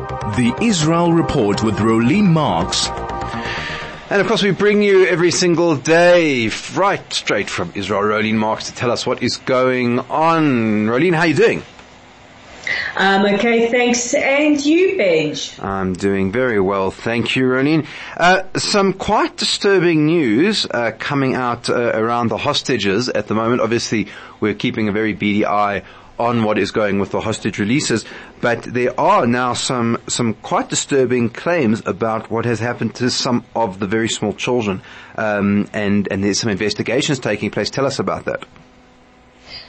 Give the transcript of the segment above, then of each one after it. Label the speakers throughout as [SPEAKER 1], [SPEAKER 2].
[SPEAKER 1] The Israel Report with Rolene Marks.
[SPEAKER 2] And of course we bring you every single day, right straight from Israel, Rolene Marks to tell us what is going on. Rolene, how are you doing?
[SPEAKER 3] Um, okay, thanks. And you, Benj?
[SPEAKER 2] I'm doing very well, thank you, Rolene. Uh, some quite disturbing news uh, coming out uh, around the hostages at the moment. Obviously, we're keeping a very beady eye on what is going with the hostage releases, but there are now some, some quite disturbing claims about what has happened to some of the very small children, um, and, and there's some investigations taking place. Tell us about that.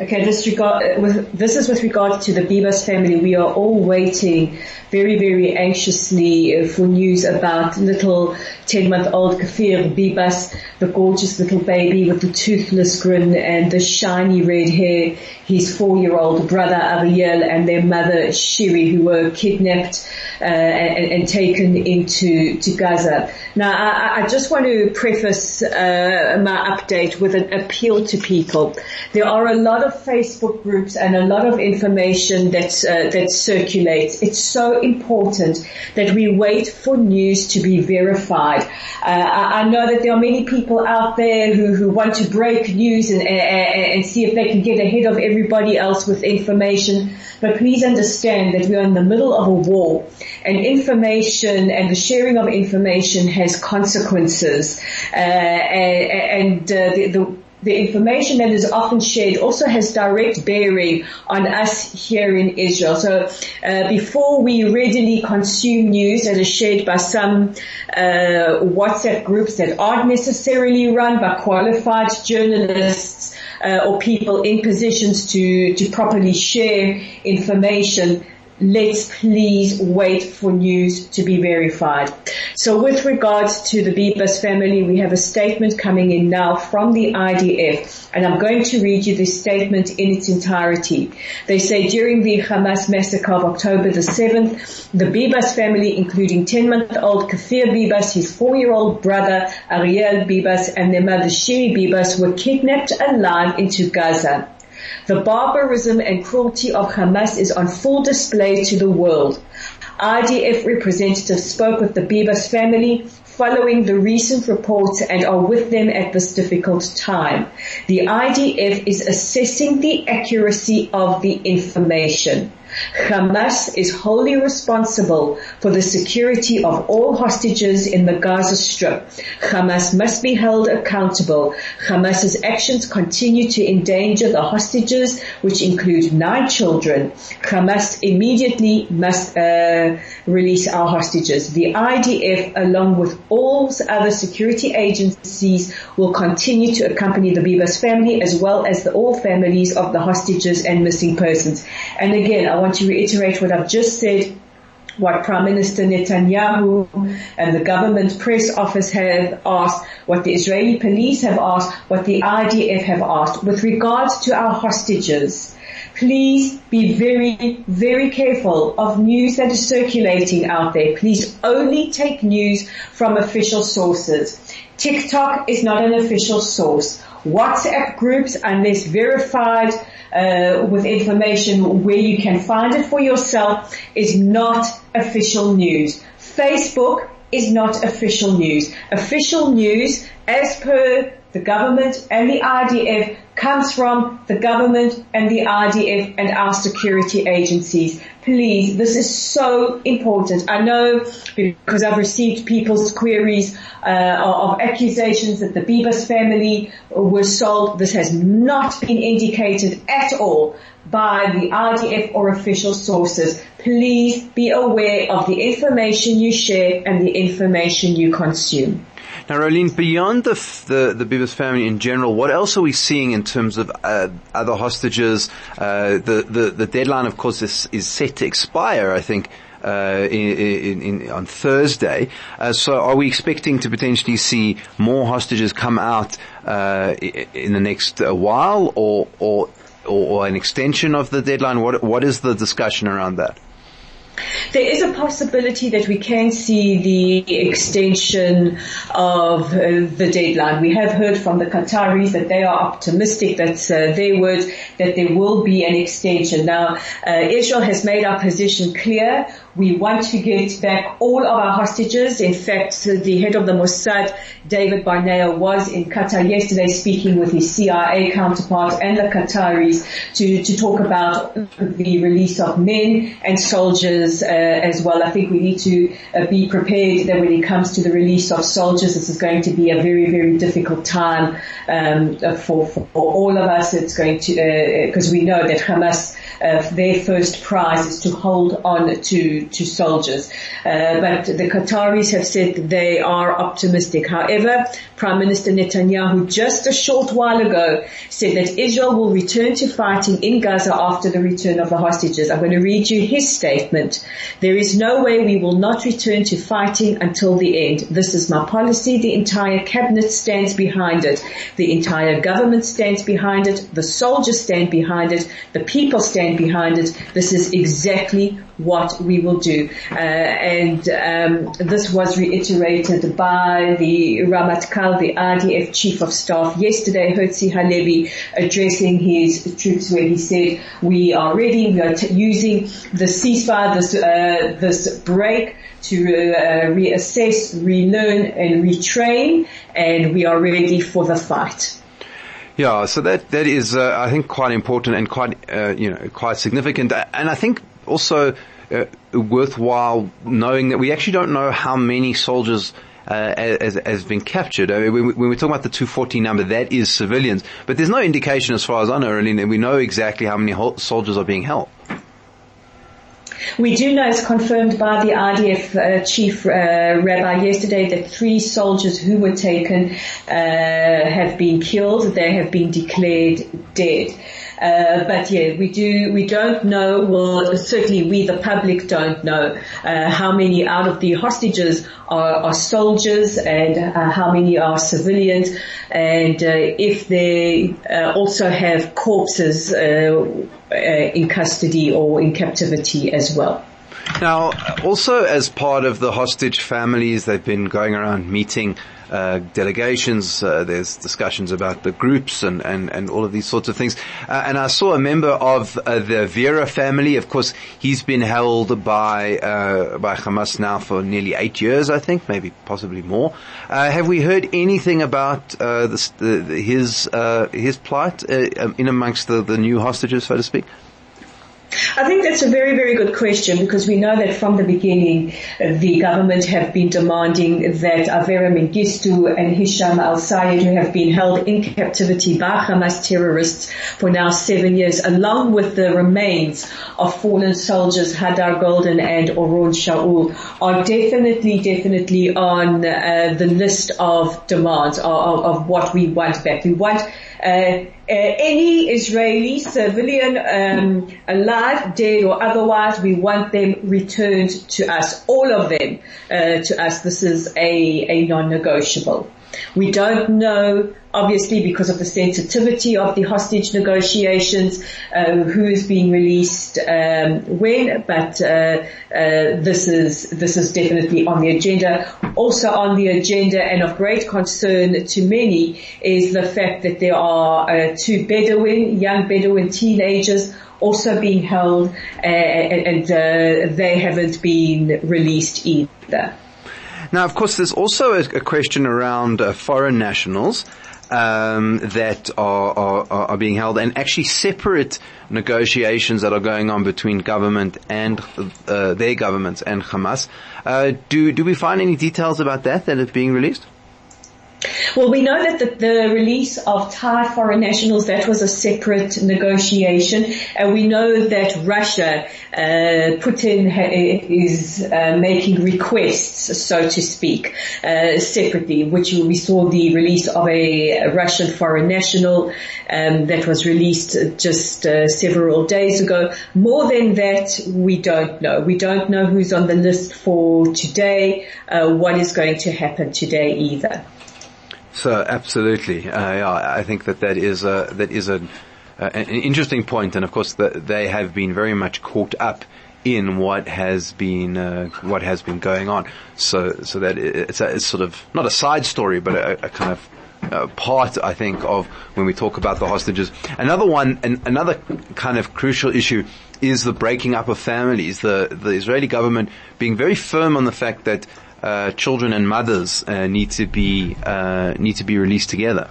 [SPEAKER 3] Okay, this regard, with, this is with regard to the Bibas family. We are all waiting very, very anxiously for news about little 10 month old Kfir Bibas, the gorgeous little baby with the toothless grin and the shiny red hair, his four year old brother Ariel and their mother Shiri who were kidnapped uh, and, and, taken into to Gaza. Now I, I just want to preface uh, my update with an appeal to people. There are a lot of of Facebook groups and a lot of information that uh, that circulates. It's so important that we wait for news to be verified. Uh, I, I, know that there are many people out there who, who want to break news and, and, and see if they can get ahead of everybody else with information. But please understand that we are in the middle of a war and information and the sharing of information has consequences. Uh, and, and uh, the, the the information that is often shared also has direct bearing on us here in Israel. So uh, before we readily consume news that is shared by some uh, WhatsApp groups that aren't necessarily run by qualified journalists uh, or people in positions to to properly share information, let's please wait for news to be verified. So with regards to the Bibas family, we have a statement coming in now from the IDF, and I'm going to read you this statement in its entirety. They say during the Hamas massacre of October the 7th, the Bibas family, including 10-month-old Kfir Bibas, his four-year-old brother Ariel Bibas, and their mother Shiri Bibas were kidnapped alive into Gaza. The barbarism and cruelty of Hamas is on full display to the world. IDF representatives spoke with the Bibas family following the recent reports and are with them at this difficult time. The IDF is assessing the accuracy of the information. Hamas is wholly responsible for the security of all hostages in the Gaza Strip. Hamas must be held accountable. Hamas's actions continue to endanger the hostages, which include nine children. Hamas immediately must uh, release our hostages. The IDF, along with all other security agencies, will continue to accompany the Bibas family as well as the, all families of the hostages and missing persons. And again, I want to reiterate what I've just said what Prime Minister Netanyahu and the government press office have asked, what the Israeli police have asked, what the IDF have asked. With regards to our hostages, please be very, very careful of news that is circulating out there. Please only take news from official sources. TikTok is not an official source. WhatsApp groups, unless verified uh, with information where you can find it for yourself, is not official news. Facebook is not official news. Official news, as per the government and the IDF comes from the government and the IDF and our security agencies. Please, this is so important. I know because I've received people's queries uh, of accusations that the Bibas family were sold. This has not been indicated at all by the IDF or official sources. Please be aware of the information you share and the information you consume.
[SPEAKER 2] Now, Rolene, beyond the, the, the Bibas family in general, what else are we seeing in terms of uh, other hostages? Uh, the, the, the deadline, of course, is, is set to expire, I think, uh, in, in, in, on Thursday. Uh, so are we expecting to potentially see more hostages come out uh, in the next uh, while or, or, or, an extension of the deadline? What, what is the discussion around that?
[SPEAKER 3] There is a possibility that we can see the extension of uh, the deadline. We have heard from the Qataris that they are optimistic that uh, they would, that there will be an extension. Now, uh, Israel has made our position clear. We want to get back all of our hostages. In fact, the head of the Mossad, David Barnea, was in Qatar yesterday speaking with his CIA counterpart and the Qataris to, to talk about the release of men and soldiers uh, as well. I think we need to uh, be prepared that when it comes to the release of soldiers, this is going to be a very, very difficult time um, for, for all of us. It's going to, because uh, we know that Hamas uh, their first prize is to hold on to, to soldiers. Uh, but the Qataris have said they are optimistic. However, Prime Minister Netanyahu just a short while ago said that Israel will return to fighting in Gaza after the return of the hostages. I'm going to read you his statement. There is no way we will not return to fighting until the end. This is my policy. The entire cabinet stands behind it. The entire government stands behind it. The soldiers stand behind it. The people stand stand behind it. This is exactly what we will do. Uh, and um, this was reiterated by the Ramatkal, the IDF Chief of Staff, yesterday, Herzi Halevi, addressing his troops where he said, we are ready, we are t- using the ceasefire, this, uh, this break to uh, reassess, relearn and retrain, and we are ready for the fight.
[SPEAKER 2] Yeah, so that that is, uh, I think, quite important and quite, uh, you know, quite significant. And I think also uh, worthwhile knowing that we actually don't know how many soldiers. Uh, has, has been captured. I mean, when, we, are talking about the 240 number, that is civilians, but there's no indication, as far as I know, really, that we know exactly how many soldiers are being held.
[SPEAKER 3] We do know it's confirmed by the IDF uh, chief uh, rabbi yesterday that three soldiers who were taken uh, have been killed. They have been declared dead. Uh, but yeah, we do, we don't know, well, certainly we the public don't know, uh, how many out of the hostages are, are soldiers and uh, how many are civilians and uh, if they uh, also have corpses in custody or in captivity as well.
[SPEAKER 2] Now, also as part of the hostage families, they've been going around meeting uh, delegations. Uh, there's discussions about the groups and, and, and all of these sorts of things. Uh, and I saw a member of uh, the Vera family. Of course, he's been held by uh, by Hamas now for nearly eight years, I think, maybe possibly more. Uh, have we heard anything about his his plight in amongst the, the new hostages, so to speak?
[SPEAKER 3] I think that's a very, very good question because we know that from the beginning uh, the government have been demanding that Avera Mengistu and Hisham al-Sayed who have been held in captivity by Hamas terrorists for now seven years along with the remains of fallen soldiers Hadar Goldin and Oron Shaul are definitely, definitely on uh, the list of demands of, of, what we want back. We want any Israeli civilian um, alive, dead or otherwise, we want them returned to us, all of them uh, to us. This is a, a non-negotiable. We don't know, obviously, because of the sensitivity of the hostage negotiations, uh, who is being released um, when, but uh, uh, this is this is definitely on the agenda. Also on the agenda, and of great concern to many, is the fact that there are uh, two Bedouin, young Bedouin teenagers also being held, uh, and, uh, they haven't been released either.
[SPEAKER 2] Now, of course, there's also a, a question around uh, foreign nationals. Um, that are, are, are being held and actually separate negotiations that are going on between government and uh, their governments and Hamas. Uh, do do we find any details about that that is being released?
[SPEAKER 3] Well, we know that the, the, release of Thai foreign nationals, that was a separate negotiation. And we know that Russia, uh, Putin ha- is uh, making requests, so to speak, uh, separately, which we saw the release of a, Russian foreign national um, that was released just uh, several days ago. More than that, we don't know. We don't know who's on the list for today, uh, what is going to happen today either.
[SPEAKER 2] So absolutely, uh, yeah, I think that that is a, that is a, uh, an interesting point, and of course the, they have been very much caught up in what has been uh, what has been going on. So so that it's, a, it's sort of not a side story, but a, a kind of uh, part, I think, of when we talk about the hostages. Another one, an, another kind of crucial issue is the breaking up of families. The the Israeli government being very firm on the fact that uh, children and mothers uh, need to be uh, need to be released together.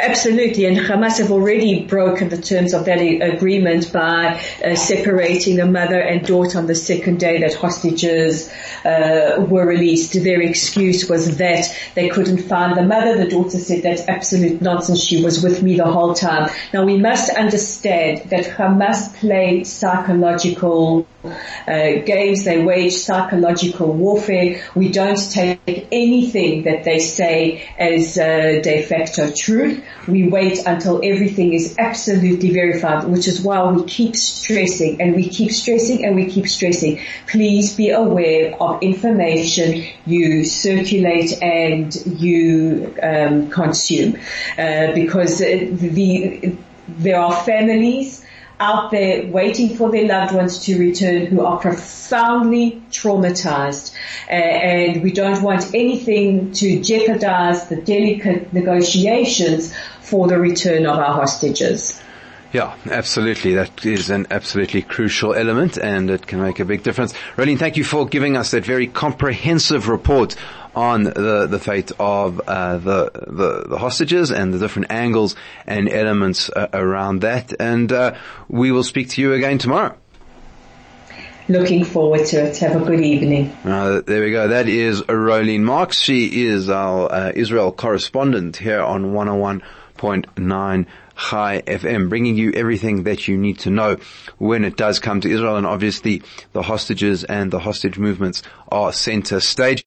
[SPEAKER 3] Absolutely, and Hamas have already broken the terms of that agreement by uh, separating the mother and daughter on the second day that hostages uh, were released. Their excuse was that they couldn't find the mother. The daughter said that's absolute nonsense. She was with me the whole time. Now we must understand that Hamas play psychological uh, games. They wage psychological warfare. We don't take anything that they say as uh, de facto truth. We wait until everything is absolutely verified, which is why we keep stressing and we keep stressing and we keep stressing. Please be aware of information you circulate and you um, consume, uh, because the there are families out there waiting for their loved ones to return who are profoundly traumatized uh, and we don't want anything to jeopardize the delicate negotiations for the return of our hostages.
[SPEAKER 2] Yeah, absolutely. That is an absolutely crucial element and it can make a big difference. Rolene, thank you for giving us that very comprehensive report on the, the fate of uh, the, the, the hostages and the different angles and elements uh, around that. And uh, we will speak to you again tomorrow.
[SPEAKER 3] Looking forward to it. Have a good evening.
[SPEAKER 2] Uh, there we go. That is Rolene Marks. She is our uh, Israel correspondent here on 101.9 Chai FM, bringing you everything that you need to know when it does come to Israel. And obviously the hostages and the hostage movements are center stage.